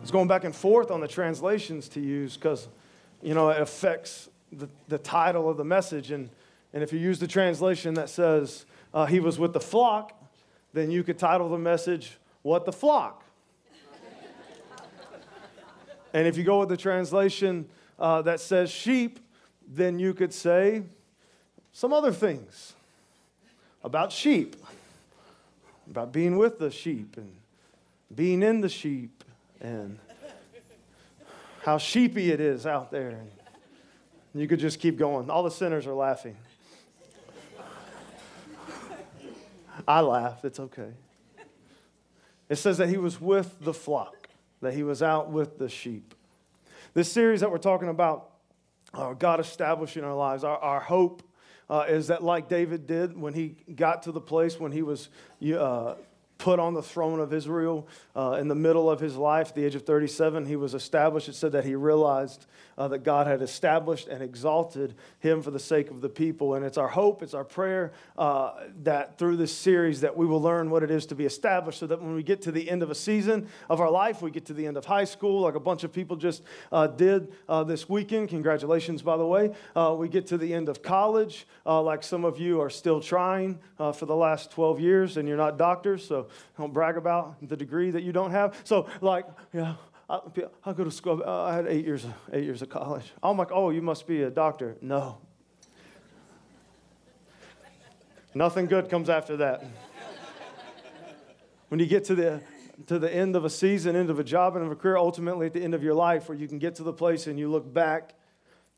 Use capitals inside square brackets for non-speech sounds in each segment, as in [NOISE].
Was going back and forth on the translations to use because, you know, it affects the, the title of the message. And, and if you use the translation that says uh, he was with the flock, then you could title the message, What the Flock? and if you go with the translation uh, that says sheep, then you could say some other things about sheep, about being with the sheep and being in the sheep and how sheepy it is out there. And you could just keep going. All the sinners are laughing. I laugh, it's okay. It says that he was with the flock, that he was out with the sheep. This series that we're talking about, uh, God establishing our lives, our, our hope uh, is that, like David did when he got to the place when he was uh, put on the throne of Israel uh, in the middle of his life, the age of 37, he was established. It said that he realized uh, that God had established and exalted him for the sake of the people. And it's our hope, it's our prayer uh, that through this series that we will learn what it is to be established so that when we get to the end of a season of our life, we get to the end of high school, like a bunch of people just uh, did uh, this weekend. Congratulations, by the way. Uh, we get to the end of college, like some of you are still trying for the last 12 years and you're not doctors. So don't brag about the degree that you don't have. So, like, yeah, I, go to school. I had eight years, eight years of college. I'm like, oh, you must be a doctor. No. Nothing good comes after that. When you get to the to the end of a season, end of a job, end of a career, ultimately at the end of your life, where you can get to the place and you look back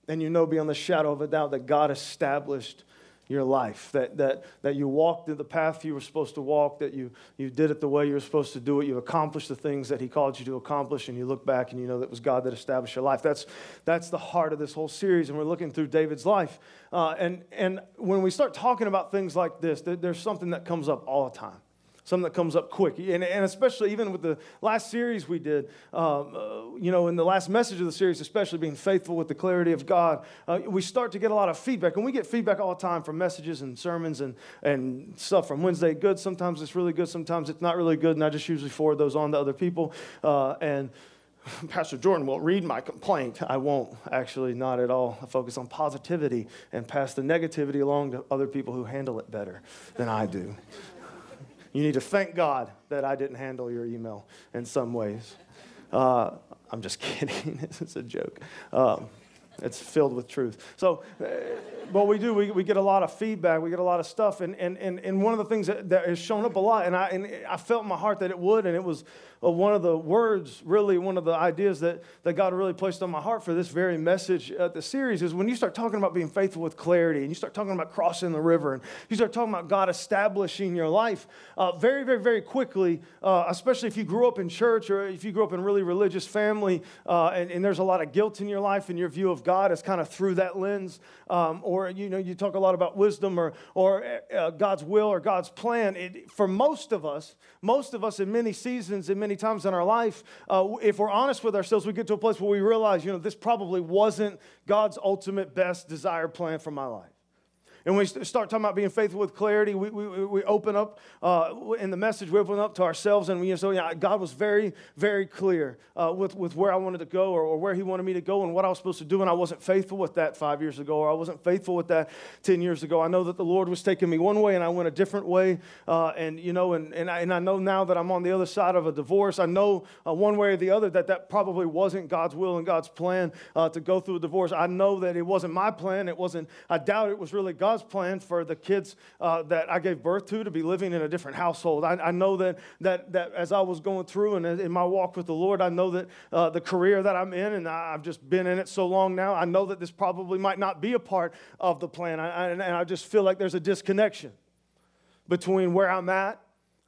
and you know beyond the shadow of a doubt that God established your life, that, that, that you walked in the path you were supposed to walk, that you, you did it the way you were supposed to do it, you accomplished the things that He called you to accomplish, and you look back and you know that was God that established your life. That's, that's the heart of this whole series, and we're looking through David's life. Uh, and, and when we start talking about things like this, there, there's something that comes up all the time something that comes up quick. And, and especially even with the last series we did, um, uh, you know, in the last message of the series, especially being faithful with the clarity of God, uh, we start to get a lot of feedback. And we get feedback all the time from messages and sermons and, and stuff from Wednesday good. Sometimes it's really good, sometimes it's not really good. And I just usually forward those on to other people. Uh, and [LAUGHS] Pastor Jordan will read my complaint. I won't, actually, not at all. I focus on positivity and pass the negativity along to other people who handle it better than I do. You need to thank God that I didn't handle your email in some ways. Uh, I'm just [LAUGHS] kidding. it's a joke. Um, it's filled with truth. So, uh, what we do, we, we get a lot of feedback, we get a lot of stuff. And, and, and, and one of the things that, that has shown up a lot, and I, and I felt in my heart that it would, and it was one of the words, really, one of the ideas that, that God really placed on my heart for this very message at the series is when you start talking about being faithful with clarity, and you start talking about crossing the river, and you start talking about God establishing your life, uh, very, very, very quickly, uh, especially if you grew up in church or if you grew up in a really religious family, uh, and, and there's a lot of guilt in your life, and your view of God is kind of through that lens, um, or you know, you talk a lot about wisdom or, or uh, God's will or God's plan. It, for most of us, most of us in many seasons, in many many times in our life, uh, if we're honest with ourselves, we get to a place where we realize, you know, this probably wasn't God's ultimate best desired plan for my life. And we start talking about being faithful with clarity, we, we, we open up uh, in the message, we open up to ourselves. And we, you know, so yeah, God was very, very clear uh, with, with where I wanted to go or, or, where He wanted me to go and what I was supposed to do. And I wasn't faithful with that five years ago, or I wasn't faithful with that 10 years ago. I know that the Lord was taking me one way and I went a different way. Uh, and, you know, and, and, I, and I know now that I'm on the other side of a divorce, I know uh, one way or the other that that probably wasn't God's will and God's plan uh, to go through a divorce. I know that it wasn't my plan. It wasn't, I doubt it was really God's plan for the kids uh, that I gave birth to to be living in a different household. I, I, know that, that, that as I was going through and in my walk with the Lord, I know that uh, the career that I'm in, and I've just been in it so long now, I know that this probably might not be a part of the plan. I, I, and I just feel like there's a disconnection between where I'm at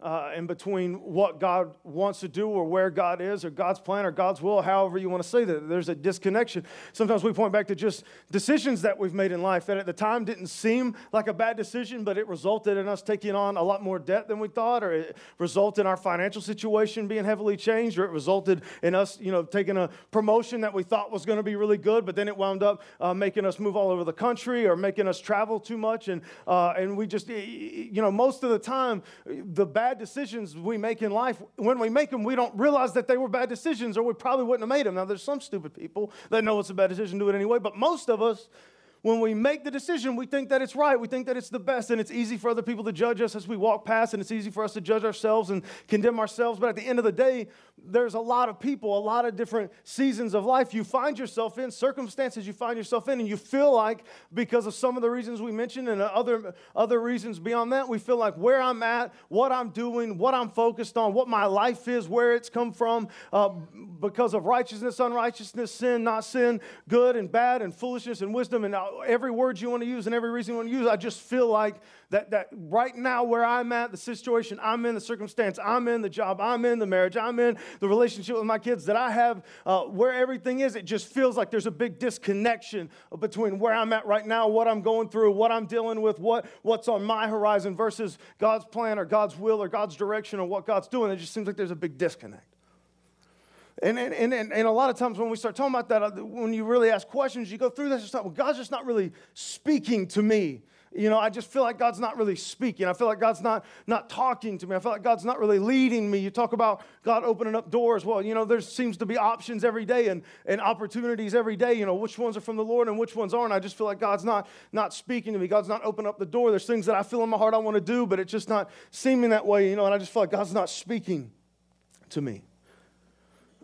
uh, in between what God wants to do or where God is or God's plan or God's will, however you want to say that. There's a disconnection. Sometimes we point back to just decisions that we've made in life that at the time didn't seem like a bad decision, but it resulted in us taking on a lot more debt than we thought, or it resulted in our financial situation being heavily changed, or it resulted in us, you know, taking a promotion that we thought was going to be really good, but then it wound up uh, making us move all over the country or making us travel too much. And, uh, and we just, you know, most of the time, the bad bad decisions we make in life, when we make them, we don't realize that they were bad decisions or we probably wouldn't have made them. Now, there's some stupid people that know it's a bad decision, do it anyway, but most of us, when we make the decision, we think that it's right. We think that it's the best, and it's easy for other people to judge us as we walk past, and it's easy for us to judge ourselves and condemn ourselves. But at the end of the day, there's a lot of people, a lot of different seasons of life you find yourself in, circumstances you find yourself in, and you feel like, because of some of the reasons we mentioned and other, other reasons beyond that, we feel like where I'm at, what I'm doing, what I'm focused on, what my life is, where it's come from, uh, because of righteousness, unrighteousness, sin, not sin, good and bad, and foolishness and wisdom, and every word you want to use and every reason you want to use. I just feel like that, that right now, where I'm at, the situation I'm in, the circumstance I'm in, the job I'm in, the marriage I'm in, the relationship with my kids that I have, uh, where everything is, it just feels like there's a big disconnection between where I'm at right now, what I'm going through, what I'm dealing with, what, what's on my horizon versus God's plan or God's will or God's direction or what God's doing. It just seems like there's a big disconnect. And, and, and, and a lot of times when we start talking about that, uh, when you really ask questions, you go through this and start, well, God's just not really speaking to me. You know, I just feel like God's not really speaking. I feel like God's not, not talking to me. I feel like God's not really leading me. You talk about God opening up doors. Well, you know, there seems to be options every day and, and opportunities every day. You know, which ones are from the Lord and which ones aren't. I just feel like God's not, not speaking to me. God's not opening up the door. There's things that I feel in my heart I want to do, but it's just not seeming that way, you know, and I just feel like God's not speaking to me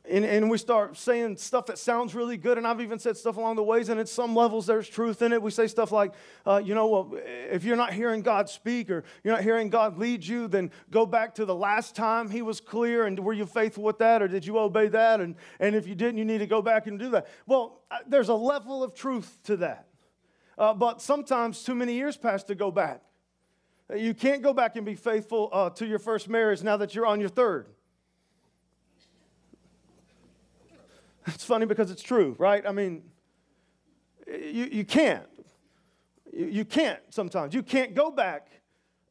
and, and we start saying stuff that sounds really good. And I've even said stuff along the ways, and at some levels there's truth in it. We say stuff like, uh, you know, well, if you're not hearing God speak or you're not hearing God lead you, then go back to the last time He was clear and were you faithful with that or did you obey that? And, and if you didn't, you need to go back and do that. Well, there's a level of truth to that. Uh, but sometimes too many years pass to go back. You can't go back and be faithful uh, to your first marriage now that you're on your third. [LAUGHS] It's funny because it's true, right? I mean, you, you can't. You, you can't sometimes. You can't go back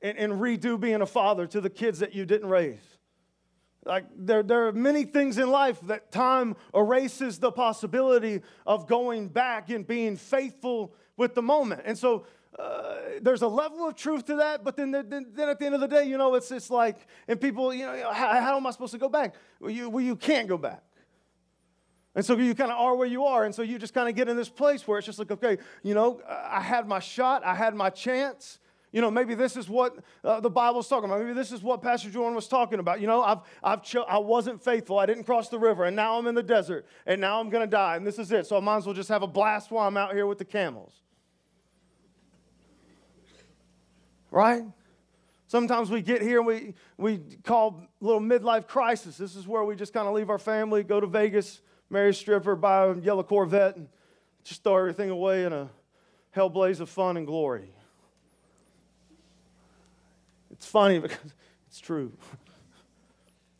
and, and redo being a father to the kids that you didn't raise. Like, there, there are many things in life that time erases the possibility of going back and being faithful with the moment. And so, uh, there's a level of truth to that, but then, then, then, at the end of the day, you know, it's, it's like, and people, you know, how, how am I supposed to go back? Well, you, well, you can't go back. And so you kind of are where you are. And so you just kind of get in this place where it's just like, okay, you know, I had my shot, I had my chance. You know, maybe this is what uh, the Bible's talking about. Maybe this is what Pastor Jordan was talking about. You know, I've, I've cho- I wasn't faithful. I didn't cross the river, and now I'm in the desert, and now I'm going to die, and this is it. So I might as well just have a blast while I'm out here with the camels. Right? Sometimes we get here and we, we call little midlife crisis. This is where we just kind of leave our family, go to Vegas, marry a stripper, buy a yellow Corvette, and just throw everything away in a hell blaze of fun and glory. It's funny because [LAUGHS] it's true.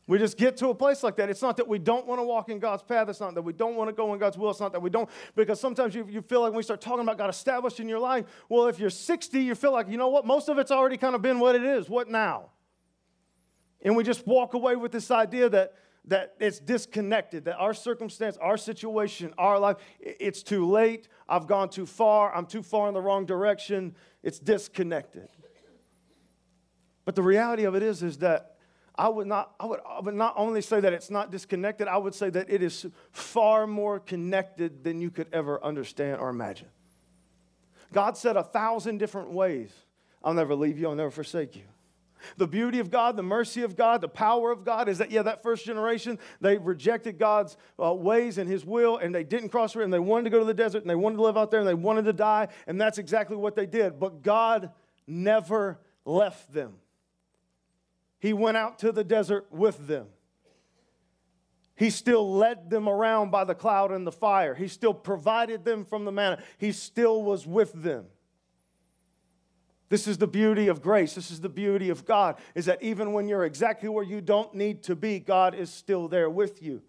We just get to a place like that. It's not that we don't want to walk in God's path. It's not that we don't want to go in God's will. It's not that we don't, because sometimes you, you feel like when we start talking about God established in your life, well, if you're 60, you feel like, you know what, most of it's already kind of been what it is. What now? And we just walk away with this idea that that it's disconnected, that our circumstance, our situation, our life, it's too late. I've gone too far. I'm too far in the wrong direction. It's disconnected. But the reality of it is, is that I would not, I would, I would not only say that it's not disconnected, I would say that it is far more connected than you could ever understand or imagine. God said a thousand different ways I'll never leave you, I'll never forsake you. The beauty of God, the mercy of God, the power of God is that, yeah, that first generation, they rejected God's uh, ways and His will, and they didn't cross the river, and they wanted to go to the desert, and they wanted to live out there, and they wanted to die, and that's exactly what they did. But God never left them. He went out to the desert with them. He still led them around by the cloud and the fire. He still provided them from the manna. He still was with them. This is the beauty of grace. This is the beauty of God, is that even when you're exactly where you don't need to be, God is still there with you.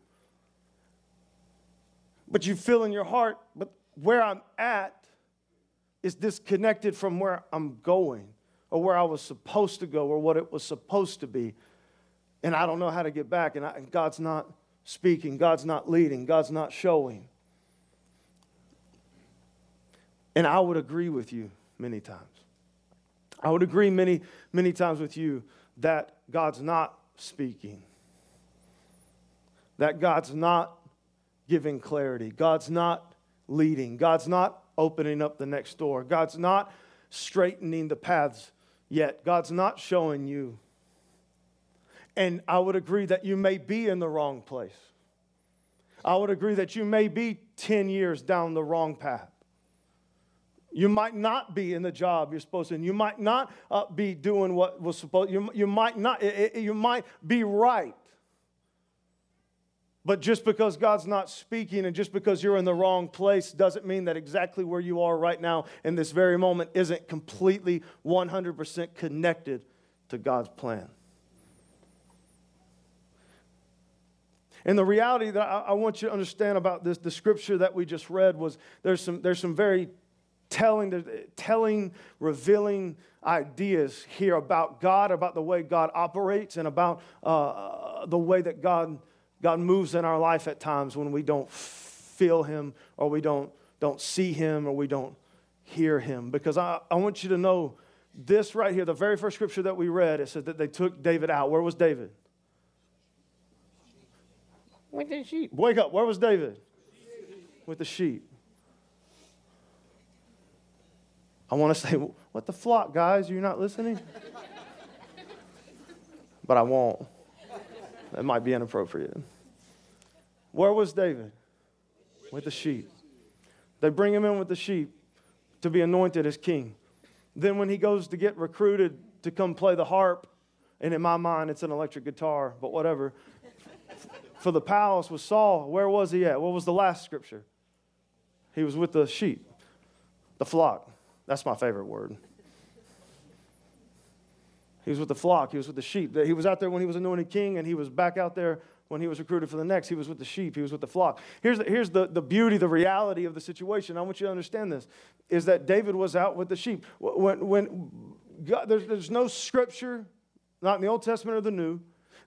But you feel in your heart, but where I'm at is disconnected from where I'm going or where I was supposed to go or what it was supposed to be. And I don't know how to get back, and, I, and God's not speaking, God's not leading, God's not showing. And I would agree with you many times. I would agree many, many times with you that God's not speaking, that God's not giving clarity, God's not leading, God's not opening up the next door, God's not straightening the paths yet, God's not showing you. And I would agree that you may be in the wrong place. I would agree that you may be 10 years down the wrong path. You might not be in the job you're supposed to. And you might not uh, be doing what was supposed. You, you might not. It, it, you might be right. But just because God's not speaking and just because you're in the wrong place doesn't mean that exactly where you are right now in this very moment isn't completely 100% connected to God's plan. And the reality that I, I, want you to understand about this, the scripture that we just read was there's some, there's some very telling, telling, revealing ideas here about God, about the way God operates, and about uh, the way that God, God moves in our life at times when we don't feel Him or we don't, don't see Him or we don't hear Him. Because I, I want you to know this right here, the very first scripture that we read, it said that they took David out. Where was David? With the sheep. Wake up. Where was David? With the sheep. I want to say, What the flock, guys? You're not listening? but I won't. That might be inappropriate. Where was David? With the sheep. They bring him in with the sheep to be anointed as king. Then, when he goes to get recruited to come play the harp, and in my mind, it's an electric guitar, but whatever, for the palace with Saul, where was he at? What was the last scripture? He was with the sheep, the flock. That's my favorite word. He was with the flock, he was with the sheep. He was out there when he was anointed king, and he was back out there when he was recruited for the next. He was with the sheep, he was with the flock. Here's the, here's the, the beauty, the reality of the situation. I want you to understand this is that David was out with the sheep. When, when God, there's, there's no scripture, not in the Old Testament or the New,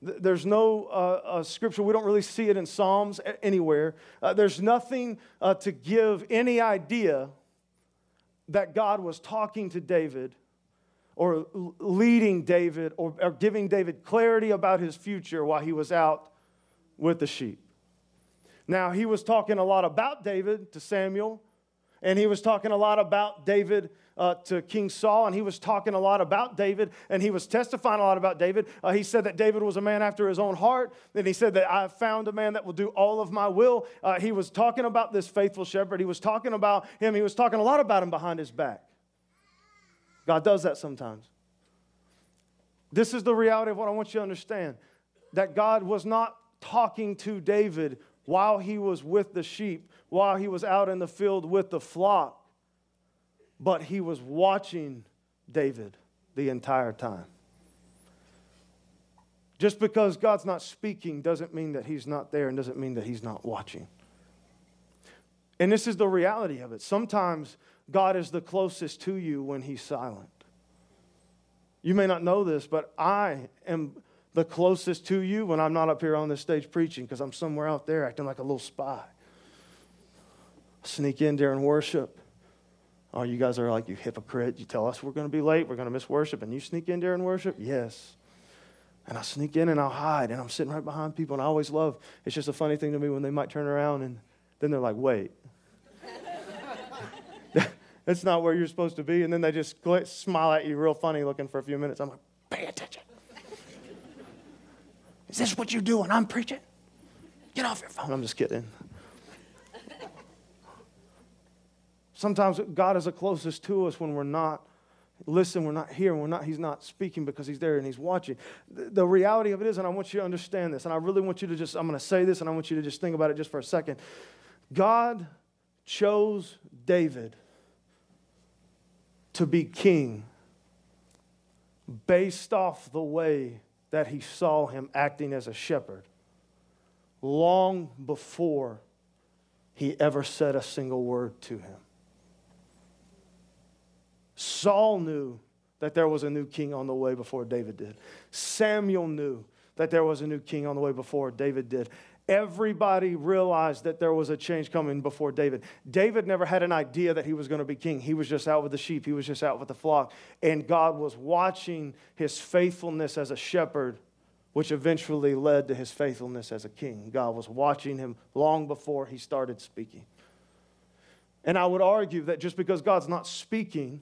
there's no uh, uh, scripture, we don't really see it in Psalms anywhere. Uh, there's nothing uh, to give any idea that God was talking to David or leading David or, or giving David clarity about his future while he was out with the sheep. Now, he was talking a lot about David to Samuel, and he was talking a lot about David uh, to King Saul, and he was talking a lot about David, and he was testifying a lot about David. Uh, he said that David was a man after his own heart. Then he said that I have found a man that will do all of my will. Uh, he was talking about this faithful shepherd. He was talking about him. He was talking a lot about him behind his back. God does that sometimes. This is the reality of what I want you to understand that God was not talking to David while he was with the sheep, while he was out in the field with the flock but he was watching David the entire time. Just because God's not speaking doesn't mean that he's not there and doesn't mean that he's not watching. And this is the reality of it. Sometimes God is the closest to you when he's silent. You may not know this, but I am the closest to you when I'm not up here on this stage preaching because I'm somewhere out there acting like a little spy. Sneak in during worship Oh, you guys are like, you hypocrite. You tell us we're going to be late, we're going to miss worship, and you sneak in during worship? Yes. And I'll sneak in and I'll hide, and I'm sitting right behind people, and I always love, it's just a funny thing to me when they might turn around and then they're like, wait. [LAUGHS] That's not where you're supposed to be. And then they just smile at you real funny looking for a few minutes. I'm like, pay attention. [LAUGHS] Is this what you do when I'm preaching? Get off your phone. I'm just kidding. Sometimes God is the closest to us when we're not listen, we're not here, we're not, he's not speaking because he's there and he's watching. The, the, reality of it is, and I want you to understand this, and I really want you to just, I'm going to say this and I want you to just think about it just for a second. God chose David to be king based off the way that he saw him acting as a shepherd long before he ever said a single word to him. Saul knew that there was a new king on the way before David did. Samuel knew that there was a new king on the way before David did. Everybody realized that there was a change coming before David. David never had an idea that he was going to be king. He was just out with the sheep, he was just out with the flock. And God was watching his faithfulness as a shepherd, which eventually led to his faithfulness as a king. God was watching him long before he started speaking. And I would argue that just because God's not speaking,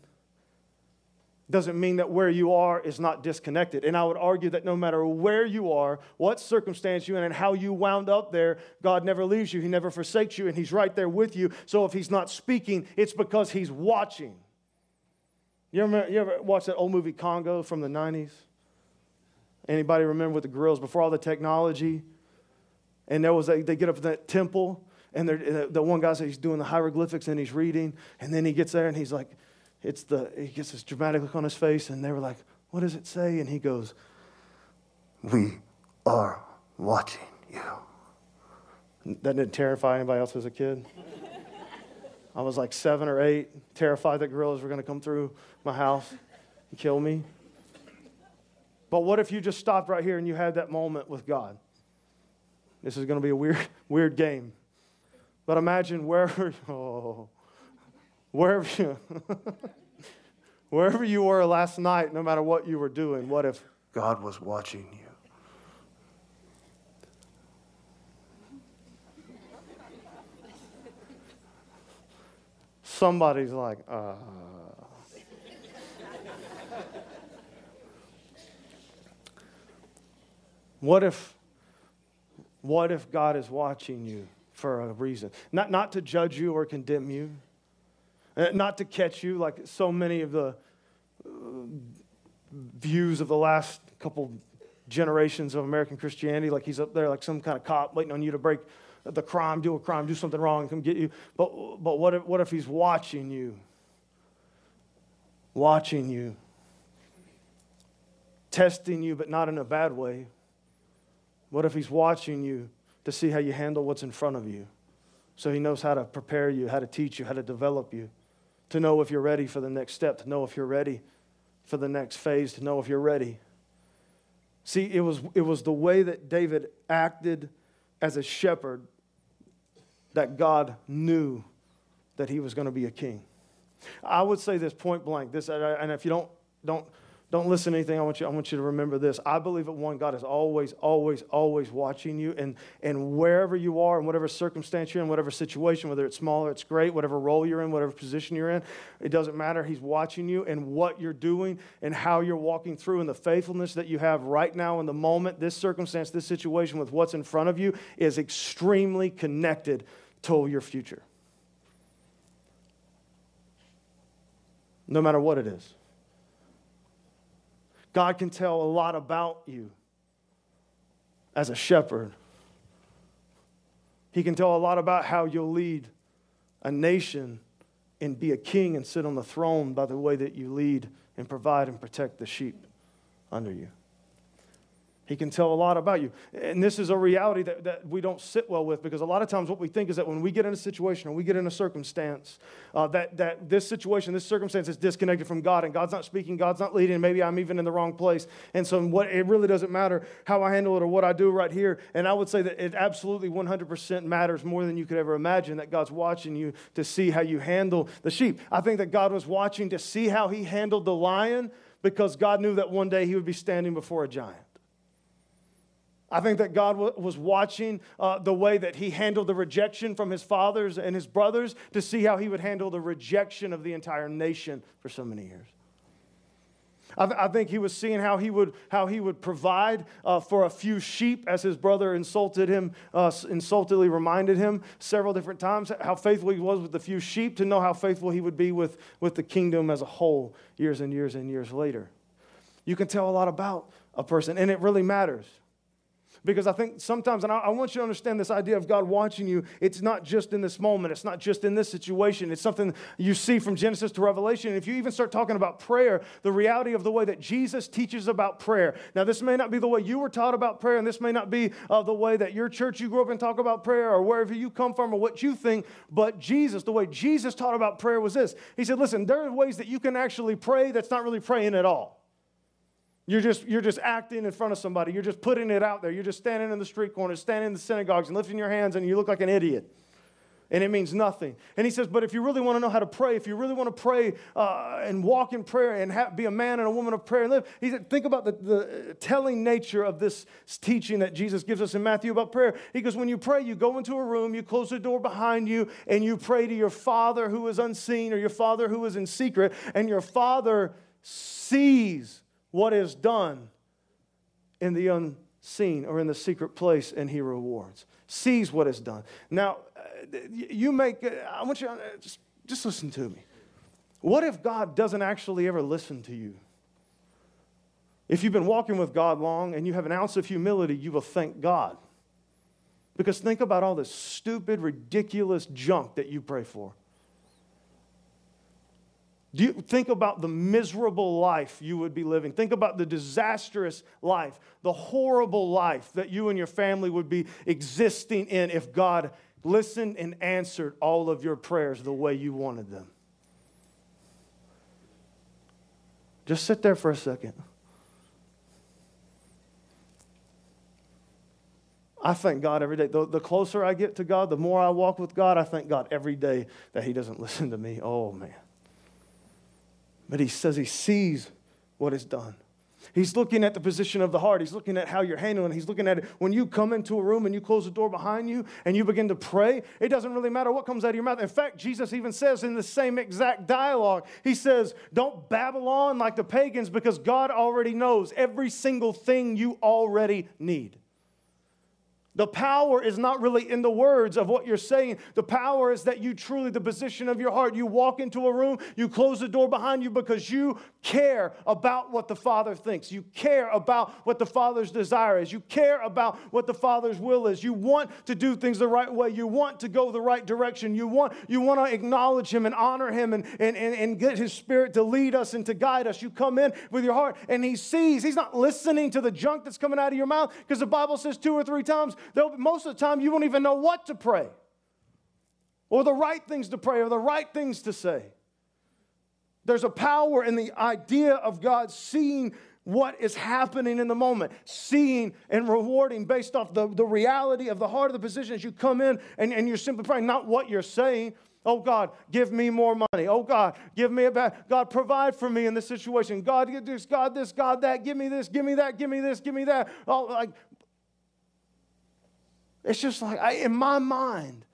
doesn't mean that where you are is not disconnected. And I would argue that no matter where you are, what circumstance you're in, and how you wound up there, God never leaves you. He never forsakes you, and He's right there with you. So if He's not speaking, it's because He's watching. You ever, you ever watch that old movie Congo from the 90s? Anybody remember with the grills before all the technology? And there was a, they get up in that temple, and the one guy says he's doing the hieroglyphics and he's reading, and then he gets there and he's like, it's the, he gets this dramatic look on his face, and they were like, What does it say? And he goes, We are watching you. That didn't terrify anybody else as a kid. [LAUGHS] I was like seven or eight, terrified that gorillas were going to come through my house and kill me. But what if you just stopped right here and you had that moment with God? This is going to be a weird, [LAUGHS] weird game. But imagine wherever, [LAUGHS] oh, Wherever you, [LAUGHS] wherever you were last night, no matter what you were doing, what if God was watching you? Somebody's like, uh. What if, what if God is watching you for a reason? Not, not to judge you or condemn you not to catch you like so many of the uh, views of the last couple generations of American Christianity, like he's up there like some kind of cop waiting on you to break the crime, do a crime, do something wrong, and come get you. But, but what, if, what if he's watching you? Watching you. Testing you, but not in a bad way. What if he's watching you to see how you handle what's in front of you? So he knows how to prepare you, how to teach you, how to develop you to know if you're ready for the next step, to know if you're ready for the next phase, to know if you're ready. See, it was, it was the way that David acted as a shepherd that God knew that he was going to be a king. I would say this point blank, this, and if you don't, don't don't listen to anything. I want you, I want you to remember this. I believe that one, God is always, always, always watching you. And, and wherever you are, in whatever circumstance you're in, whatever situation, whether it's small or it's great, whatever role you're in, whatever position you're in, it doesn't matter. He's watching you and what you're doing and how you're walking through and the faithfulness that you have right now in the moment. This circumstance, this situation with what's in front of you is extremely connected to your future. No matter what it is. God can tell a lot about you as a shepherd. He can tell a lot about how you'll lead a nation and be a king and sit on the throne by the way that you lead and provide and protect the sheep under you. He can tell a lot about you. And this is a reality that, that we don't sit well with because a lot of times what we think is that when we get in a situation or we get in a circumstance, uh, that, that this situation, this circumstance is disconnected from God and God's not speaking, God's not leading, maybe I'm even in the wrong place. And so what, it really doesn't matter how I handle it or what I do right here. And I would say that it absolutely 100% matters more than you could ever imagine that God's watching you to see how you handle the sheep. I think that God was watching to see how he handled the lion because God knew that one day he would be standing before a giant. I think that God was watching uh, the way that he handled the rejection from his fathers and his brothers to see how he would handle the rejection of the entire nation for so many years. I, th- I think he was seeing how he would, how he would provide uh, for a few sheep as his brother insulted him, uh, insultedly reminded him several different times how faithful he was with the few sheep to know how faithful he would be with, with the kingdom as a whole years and years and years later. You can tell a lot about a person, and it really matters. Because I think sometimes, and I, I, want you to understand this idea of God watching you, it's not just in this moment, it's not just in this situation. It's something you see from Genesis to Revelation. And if you even start talking about prayer, the reality of the way that Jesus teaches about prayer. Now, this may not be the way you were taught about prayer, and this may not be uh, the way that your church you grew up and talk about prayer, or wherever you come from, or what you think, but Jesus, the way Jesus taught about prayer was this He said, Listen, there are ways that you can actually pray that's not really praying at all. You're just, you're just acting in front of somebody. You're just putting it out there. You're just standing in the street corners, standing in the synagogues, and lifting your hands, and you look like an idiot and it means nothing. And he says, but if you really want to know how to pray, if you really want to pray uh, and walk in prayer and have, be a man and a woman of prayer and live, he said, think about the, the telling nature of this teaching that Jesus gives us in Matthew about prayer. He goes, when you pray, you go into a room, you close the door behind you, and you pray to your Father who is unseen or your Father who is in secret, and your Father sees what is done in the unseen or in the secret place, and he rewards. Sees what is done. Now, uh, you make, uh, I want you to just, just listen to me. What if God doesn't actually ever listen to you? If you've been walking with God long and you have an ounce of humility, you will thank God. Because think about all this stupid, ridiculous junk that you pray for. Do you think about the miserable life you would be living? Think about the disastrous life, the horrible life that you and your family would be existing in if God listened and answered all of your prayers the way you wanted them. Just sit there for a second. I thank God every day. The, the, closer I get to God, the more I walk with God, I thank God every day that He doesn't listen to me. Oh, man. But He says He sees what is done. He's looking at the position of the heart. He's looking at how you're handling. He's looking at it when you come into a room and you close the door behind you and you begin to pray. It doesn't really matter what comes out of your mouth. In fact, Jesus even says in the same exact dialogue, He says, Don't babble on like the pagans because God already knows every single thing you already need. The power is not really in the words of what you're saying. The power is that you truly, the position of your heart, you walk into a room, you close the door behind you because you care about what the Father thinks. You care about what the Father's desire is. You care about what the Father's will is. You want to do things the right way. You want to go the right direction. You want, you want to acknowledge Him and honor Him and, and, and, and get His Spirit to lead us and to guide us. You come in with your heart and He sees. He's not listening to the junk that's coming out of your mouth because the Bible says two or three times There'll, most of the time, you won't even know what to pray, or the right things to pray, or the right things to say. There's a power in the idea of God seeing what is happening in the moment, seeing and rewarding based off the, the reality of the heart of the position as you come in and, and you're simply praying, not what you're saying. Oh God, give me more money. Oh God, give me a bad. God, provide for me in this situation. God, give this, God, this, God, that. Give me this, give me that, give me this, give me that. Oh, like it's just like, I, in my mind,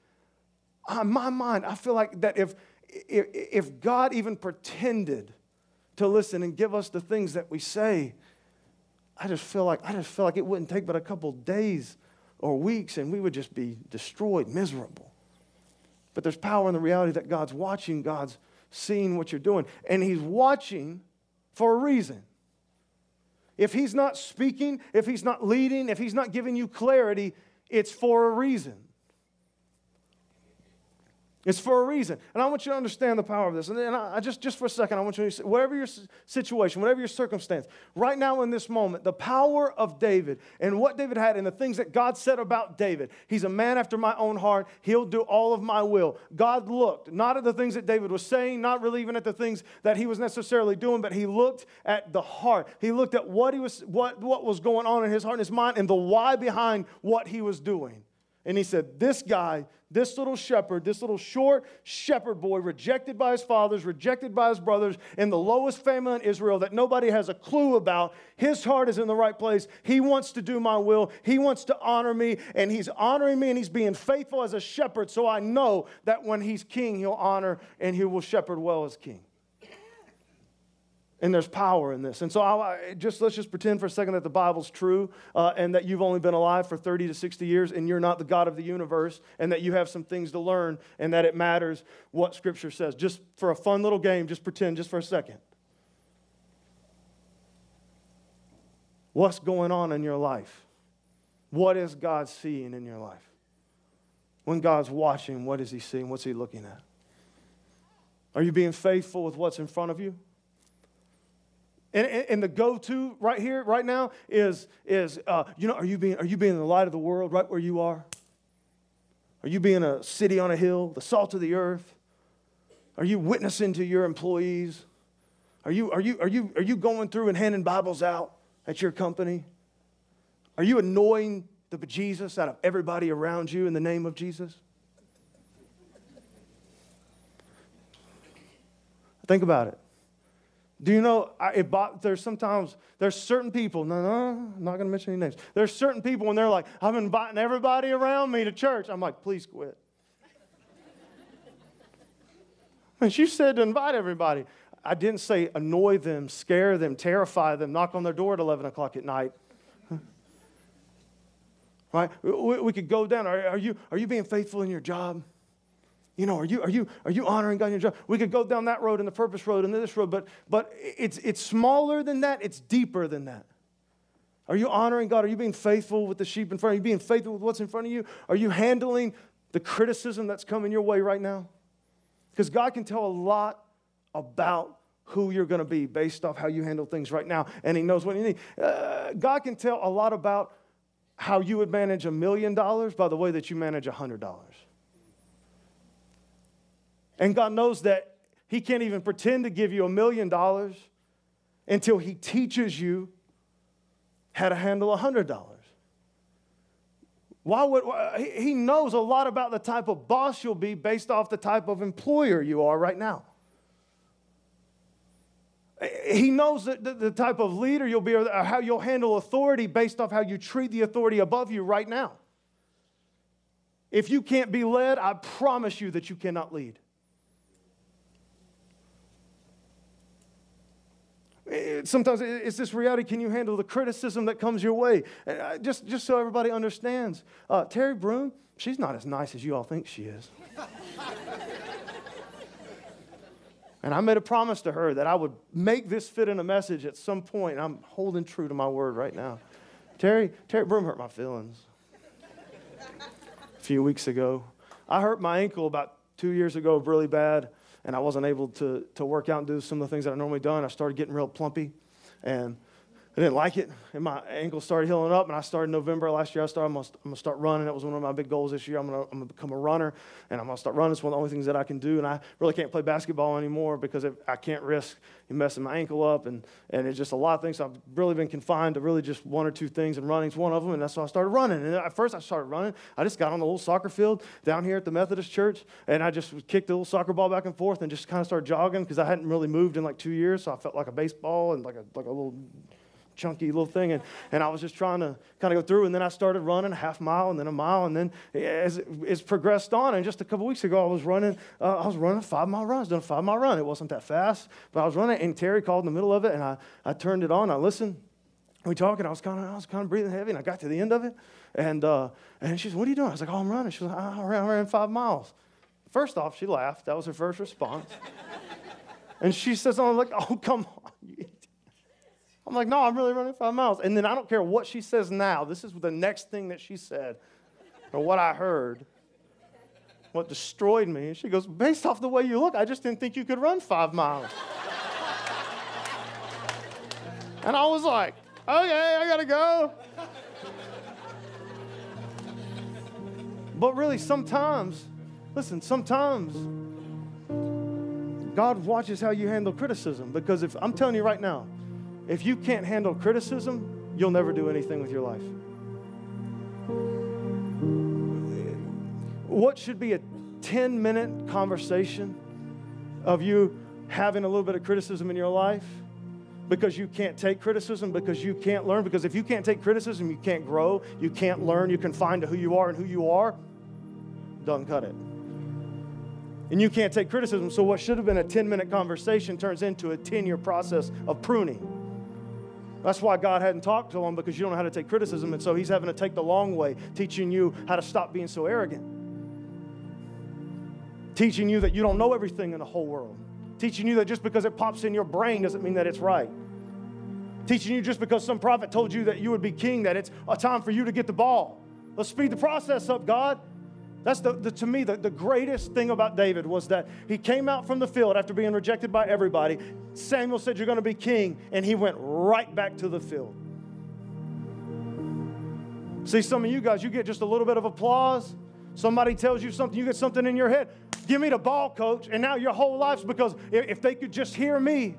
in uh, my mind, I feel like that if, if, if God even pretended to listen and give us the things that we say, I just feel like I just feel like it wouldn't take but a couple days or weeks and we would just be destroyed, miserable. But there's power in the reality that God's watching, God's seeing what you're doing, and He's watching for a reason. If He's not speaking, if He's not leading, if He's not giving you clarity, it's for a reason. It's for a reason. And I want you to understand the power of this. And, I, just, just for a second, I want you to, whatever your situation, whatever your circumstance, right now in this moment, the power of David and what David had and the things that God said about David. He's a man after my own heart. He'll do all of my will. God looked not at the things that David was saying, not really even at the things that he was necessarily doing, but he looked at the heart. He looked at what, he was, what, what was going on in his heart and his mind and the why behind what he was doing. And he said, This guy, this little shepherd, this little short shepherd boy, rejected by his fathers, rejected by his brothers, in the lowest family in Israel that nobody has a clue about, his heart is in the right place. He wants to do my will. He wants to honor me, and he's honoring me, and he's being faithful as a shepherd. So I know that when he's king, he'll honor and he will shepherd well as king. And there's power in this. And so I, just let's just pretend for a second that the Bible's true uh, and that you've only been alive for 30 to 60 years and you're not the God of the universe and that you have some things to learn and that it matters what Scripture says. Just for a fun little game, just pretend just for a second. What's going on in your life? What is God seeing in your life? When God's watching, what is He seeing? What's He looking at? Are you being faithful with what's in front of you? And, and, the go-to right here, right now, is, is uh, you know, are you, being, are you being the light of the world right where you are? Are you being a city on a hill, the salt of the earth? Are you witnessing to your employees? Are you, are you, are you, are you going through and handing Bibles out? at your company? Are you annoying the bejesus out of everybody around you in the name of Jesus? Think about it. Do you know, it, there's sometimes, there's certain people, no, no, I'm not going to mention any names. There's certain people when they're like, I'm inviting everybody around me to church. I'm like, please quit. [LAUGHS] and she said to invite everybody. I didn't say annoy them, scare them, terrify them, knock on their door at 11 o'clock at night. [LAUGHS] right? We, we, could go down. Are, are, you, are you being faithful in your job? You know, are you, are you, are you honoring God in your job? We could go down that road and the purpose road and this road, but, but it's, it's smaller than that, it's deeper than that. Are you honoring God? Are you being faithful with the sheep in front of you? Are you being faithful with what's in front of you? Are you handling the criticism that's coming your way right now? Because God can tell a lot about who you're going to be based off how you handle things right now, and He knows what you need. Uh, God can tell a lot about how you would manage a million dollars by the way that you manage a hundred dollars. And God knows that He can't even pretend to give you a million dollars until He teaches you how to handle a hundred dollars. Why would he knows a lot about the type of boss you'll be based off the type of employer you are right now. He knows the, the type of leader you'll be or how you'll handle authority based off how you treat the authority above you right now. If you can't be led, I promise you that you cannot lead. Sometimes it's this reality can you handle the criticism that comes your way? Just, just so everybody understands. Uh, terry broom she's not as nice as you all think she is. [LAUGHS] And i made a promise to her that i would make this fit in a message at some point i'm holding true to my word right now. Terry terry broom hurt my feelings. A few weeks ago. I hurt my ankle about two years ago really bad and I wasn't able to, to work out and do some of the things that I normally done. I started getting real plumpy, and I didn't like it, and my ankle started healing up. And I started November last year. I started. I'm gonna, I'm gonna start running. That was one of my big goals this year. I'm gonna, I'm gonna become a runner, and I'm gonna start running. It's one of the only things that I can do. And I really can't play basketball anymore because I can't risk messing my ankle up, and and it's just a lot of things. So I've really been confined to really just one or two things, and running's one of them. And that's why I started running. And at first, I started running. I just got on the little soccer field down here at the Methodist Church, and I just kicked the little soccer ball back and forth, and just kind of started jogging because I hadn't really moved in like two years. So I felt like a baseball and like a like a little chunky little thing. And, and I was just trying to kind of go through. And then I started running a half mile and then a mile. And then as it, it's progressed on, and just a couple weeks ago, I was running, uh, I was running a five mile run. I doing a five mile run. It wasn't that fast, but I was running. And Terry called in the middle of it, and I, I turned it on. I listened. We talking. I was kind of, I was kind of breathing heavy, and I got to the end of it, and uh, and she said, "What are you doing?" I was like, "Oh, I'm running." She was like, "I ran, I ran five miles." First off, she laughed. That was her first response. [LAUGHS] and she says, "I'm like, oh, come on, I'm like, no, I'm really running five miles. And then I don't care what she says now. This is the next thing that she said, or what I heard, what destroyed me. She goes, based off the way you look, I just didn't think you could run five miles. and I was like, okay, I gotta go. But really, sometimes, listen, sometimes God watches how you handle criticism. Because if I'm telling you right now, if you can't handle criticism, you'll never do anything with your life. What should be a 10 minute conversation of you having a little bit of criticism in your life because you can't take criticism, because you can't learn? Because if you can't take criticism, you can't grow, you can't learn, you can find out who you are and who you are, doesn't cut it. And you can't take criticism, so what should have been a 10 minute conversation turns into a 10 year process of pruning. That's why God hadn't talked to him because you don't know how to take criticism. And so he's having to take the long way, teaching you how to stop being so arrogant, teaching you that you don't know everything in the whole world, teaching you that just because it pops in your brain doesn't mean that it's right. Teaching you just because some prophet told you that you would be king, that it's a time for you to get the ball. Let's speed the process up, God. That's the, the, to me the, the greatest thing about David was that he came out from the field after being rejected by everybody. Samuel said, You're going to be king, and he went right back to the field. See, some of you guys, you get just a little bit of applause. Somebody tells you something, you get something in your head. Give me the ball, coach. And now your whole life's because if they could just hear me,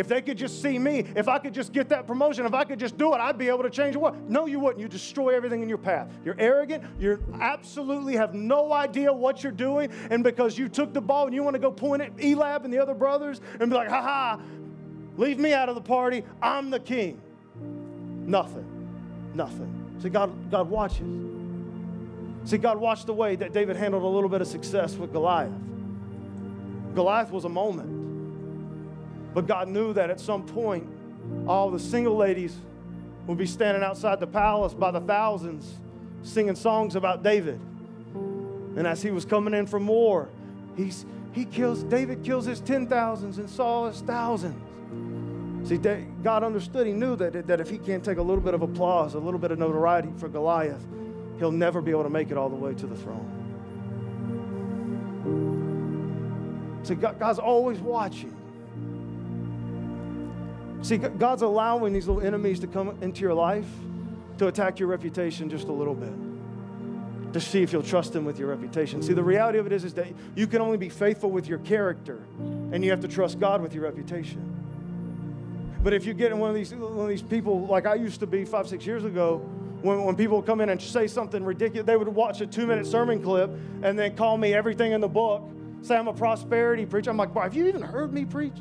if they could just see me, if I could just get that promotion, if I could just do it, I'd be able to change the world. No, you wouldn't. You destroy everything in your path. You're arrogant. You absolutely have no idea what you're doing. And because you took the ball and you want to go point at Eliab and the other brothers and be like, ha ha, leave me out of the party. I'm the king. Nothing. Nothing. See, God, God watches. See, God watched the way that David handled a little bit of success with Goliath. Goliath was a moment. But God knew that at some point, all the single ladies would be standing outside the palace by the thousands singing songs about David. And as he was coming in from war, he's, he kills, David kills his ten thousands and Saul his thousands. See, God understood, he knew that, that if he can't take a little bit of applause, a little bit of notoriety for Goliath, he'll never be able to make it all the way to the throne. See, God's always watching. See, God's allowing these little enemies to come into your life to attack your reputation just a little bit. To see if you'll trust Him with your reputation. See, the reality of it is, is that you can only be faithful with your character, and you have to trust God with your reputation. But if you get in one of these, one of these people, like I used to be five, six years ago, when, when people come in and say something ridiculous, they would watch a two minute sermon clip and then call me everything in the book, say I'm a prosperity preacher. I'm like, have you even heard me preach?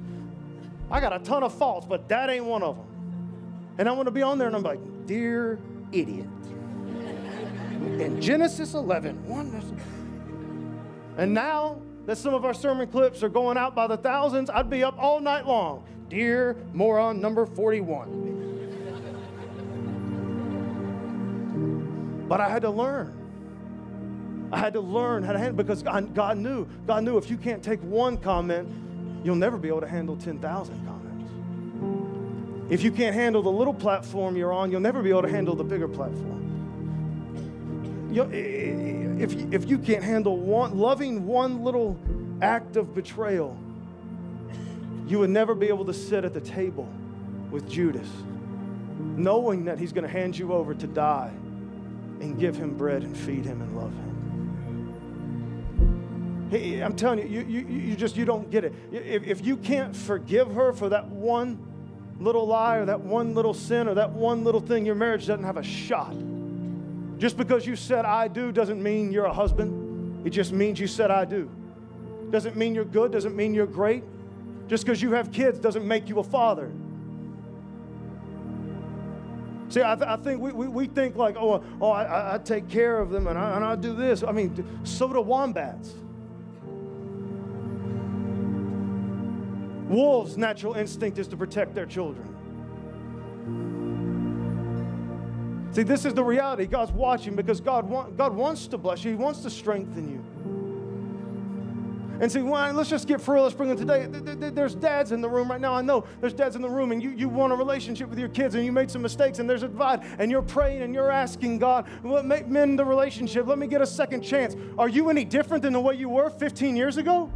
I got a ton of faults, but that ain't one of them. And I want to be on there and I'm like, dear idiot. In Genesis 11, one. And now that some of our sermon clips are going out by the thousands, I'd be up all night long. Dear moron number 41. But I had to learn. I had to learn how to handle because God knew. God knew if you can't take one comment, you'll never be able to handle 10,000 comments. If you can't handle the little platform you're on, you'll never be able to handle the bigger platform. If, if you can't handle one, loving one little act of betrayal, you would never be able to sit at the table with Judas, knowing that he's going to hand you over to die and give him bread and feed him and love him. I'm telling you, you, you, you just you don't get it. If, if you can't forgive her for that one little lie or that one little sin or that one little thing, your marriage doesn't have a shot. Just because you said I do doesn't mean you're a husband. It just means you said I do. Doesn't mean you're good, doesn't mean you're great. Just because you have kids doesn't make you a father. See, I, th- I think we, we, we, think like, oh, oh I, I take care of them and I, and I do this. I mean, so do wombats. Wolves' natural instinct is to protect their children. See, this is the reality. God's watching because God, want, God wants to bless you, He wants to strengthen you. And see, why, let's just get real. Let's bring them today. There's dads in the room right now. I know there's dads in the room, and you, you want a relationship with your kids, and you made some mistakes, and there's a divide, and you're praying and you're asking God, let me mend the relationship. Let me get a second chance. Are you any different than the way you were 15 years ago?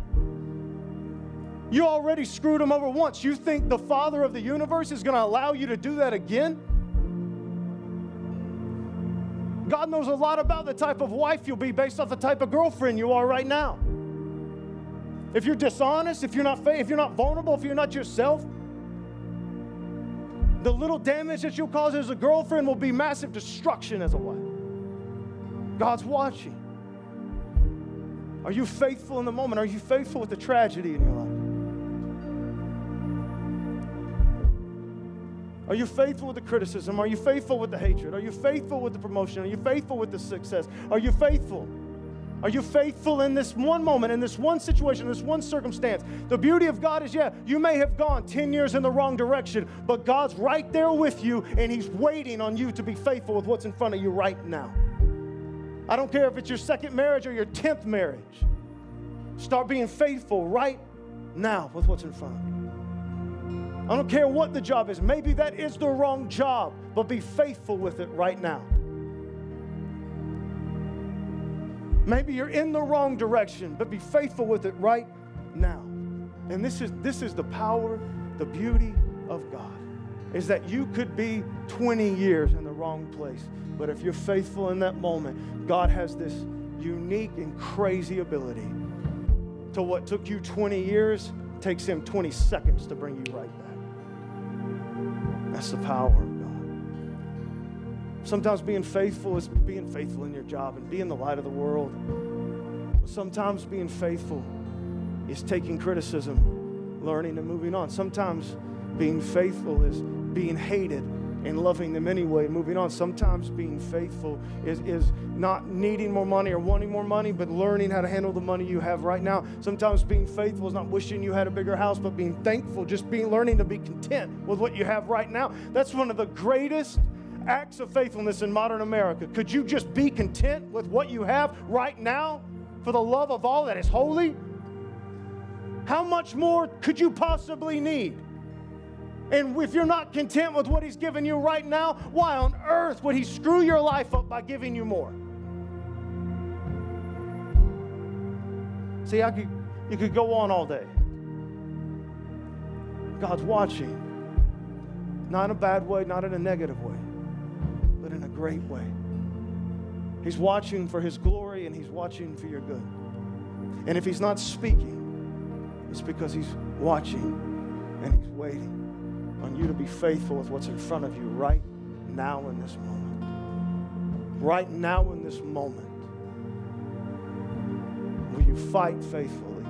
You already screwed him over once. You think the Father of the universe is going to allow you to do that again? God knows a lot about the type of wife you'll be based off the type of girlfriend you are right now. If you're dishonest, if you're not if you're not vulnerable, if you're not yourself, the little damage that you'll cause as a girlfriend will be massive destruction as a wife. God's watching. Are you faithful in the moment? Are you faithful with the tragedy in your life? Are you faithful with the criticism? Are you faithful with the hatred? Are you faithful with the promotion? Are you faithful with the success? Are you faithful? Are you faithful in this one moment, in this one situation, in this one circumstance? The beauty of God is, yeah, you may have gone 10 years in the wrong direction, but God's right there with you, and He's waiting on you to be faithful with what's in front of you right now. I don't care if it's your second marriage or your 10th marriage. Start being faithful right now with what's in front of you. I don't care what the job is. Maybe that is the wrong job, but be faithful with it right now. Maybe you're in the wrong direction, but be faithful with it right now. And this is this is the power, the beauty of God. Is that you could be 20 years in the wrong place, but if you're faithful in that moment, God has this unique and crazy ability to what took you 20 years takes him 20 seconds to bring you right back. That's the power of God. Sometimes being faithful is being faithful in your job and being the light of the world. Sometimes being faithful is taking criticism, learning, and moving on. Sometimes being faithful is being hated and loving them anyway, moving on. Sometimes being faithful is, is not needing more money or wanting more money, but learning how to handle the money you have right now. Sometimes being faithful is not wishing you had a bigger house, but being thankful, just being learning to be content with what you have right now. That's one of the greatest acts of faithfulness in modern America. Could you just be content with what you have right now for the love of all that is holy? How much more could you possibly need? And if you're not content with what He's given you right now, why on earth would He screw your life up by giving you more? See, I could, you could go on all day. God's watching. Not in a bad way, not in a negative way, but in a great way. He's watching for His glory and He's watching for your good. And if He's not speaking, it's because He's watching and He's waiting on you to be faithful with what's in front of you right now in this moment. Right now in this moment. Will you fight faithfully,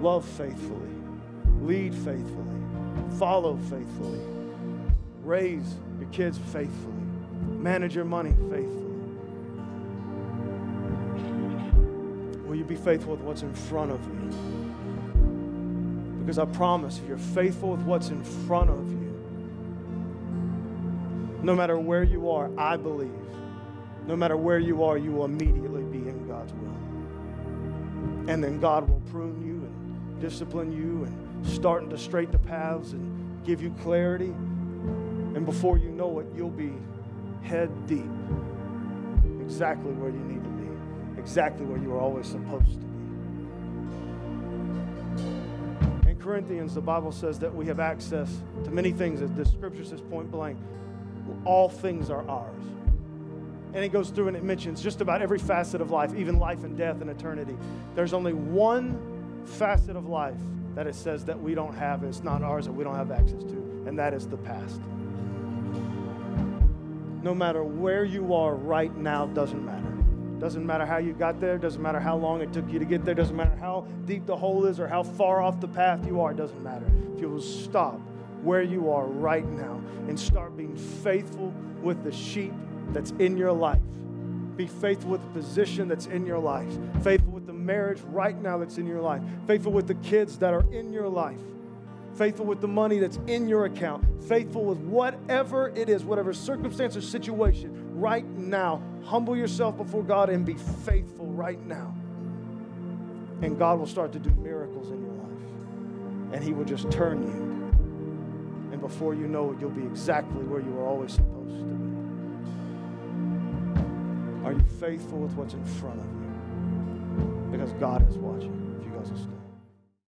love faithfully, lead faithfully, follow faithfully, raise your kids faithfully, manage your money faithfully? Will you be faithful with what's in front of you? Because I promise if you're faithful with what's in front of you, no matter where you are, I believe, no matter where you are, you will immediately be in God's will. And then God will prune you and discipline you and start to straighten the paths and give you clarity. And before you know it, you'll be head deep, exactly where you need to be, exactly where you were always supposed to be. In Corinthians, the Bible says that we have access to many things, the scripture says point blank. All things are ours. And it goes through and it mentions just about every facet of life, even life and death and eternity. There's only one facet of life that it says that we don't have, it's not ours, that we don't have access to, and that is the past. No matter where you are right now, doesn't matter. Doesn't matter how you got there, doesn't matter how long it took you to get there, doesn't matter how deep the hole is or how far off the path you are, doesn't matter. If you will stop where you are right now and start being faithful with the sheep that's in your life. Be faithful with the position that's in your life. Faithful with the marriage right now that's in your life. Faithful with the kids that are in your life faithful with the money that's in your account, faithful with whatever it is, whatever circumstance or situation, right now. Humble yourself before God and be faithful right now. And God will start to do miracles in your life. And He will just turn you. Before you know it, you'll be exactly where you were always supposed to be. Are you faithful with what's in front of you? Because God is watching.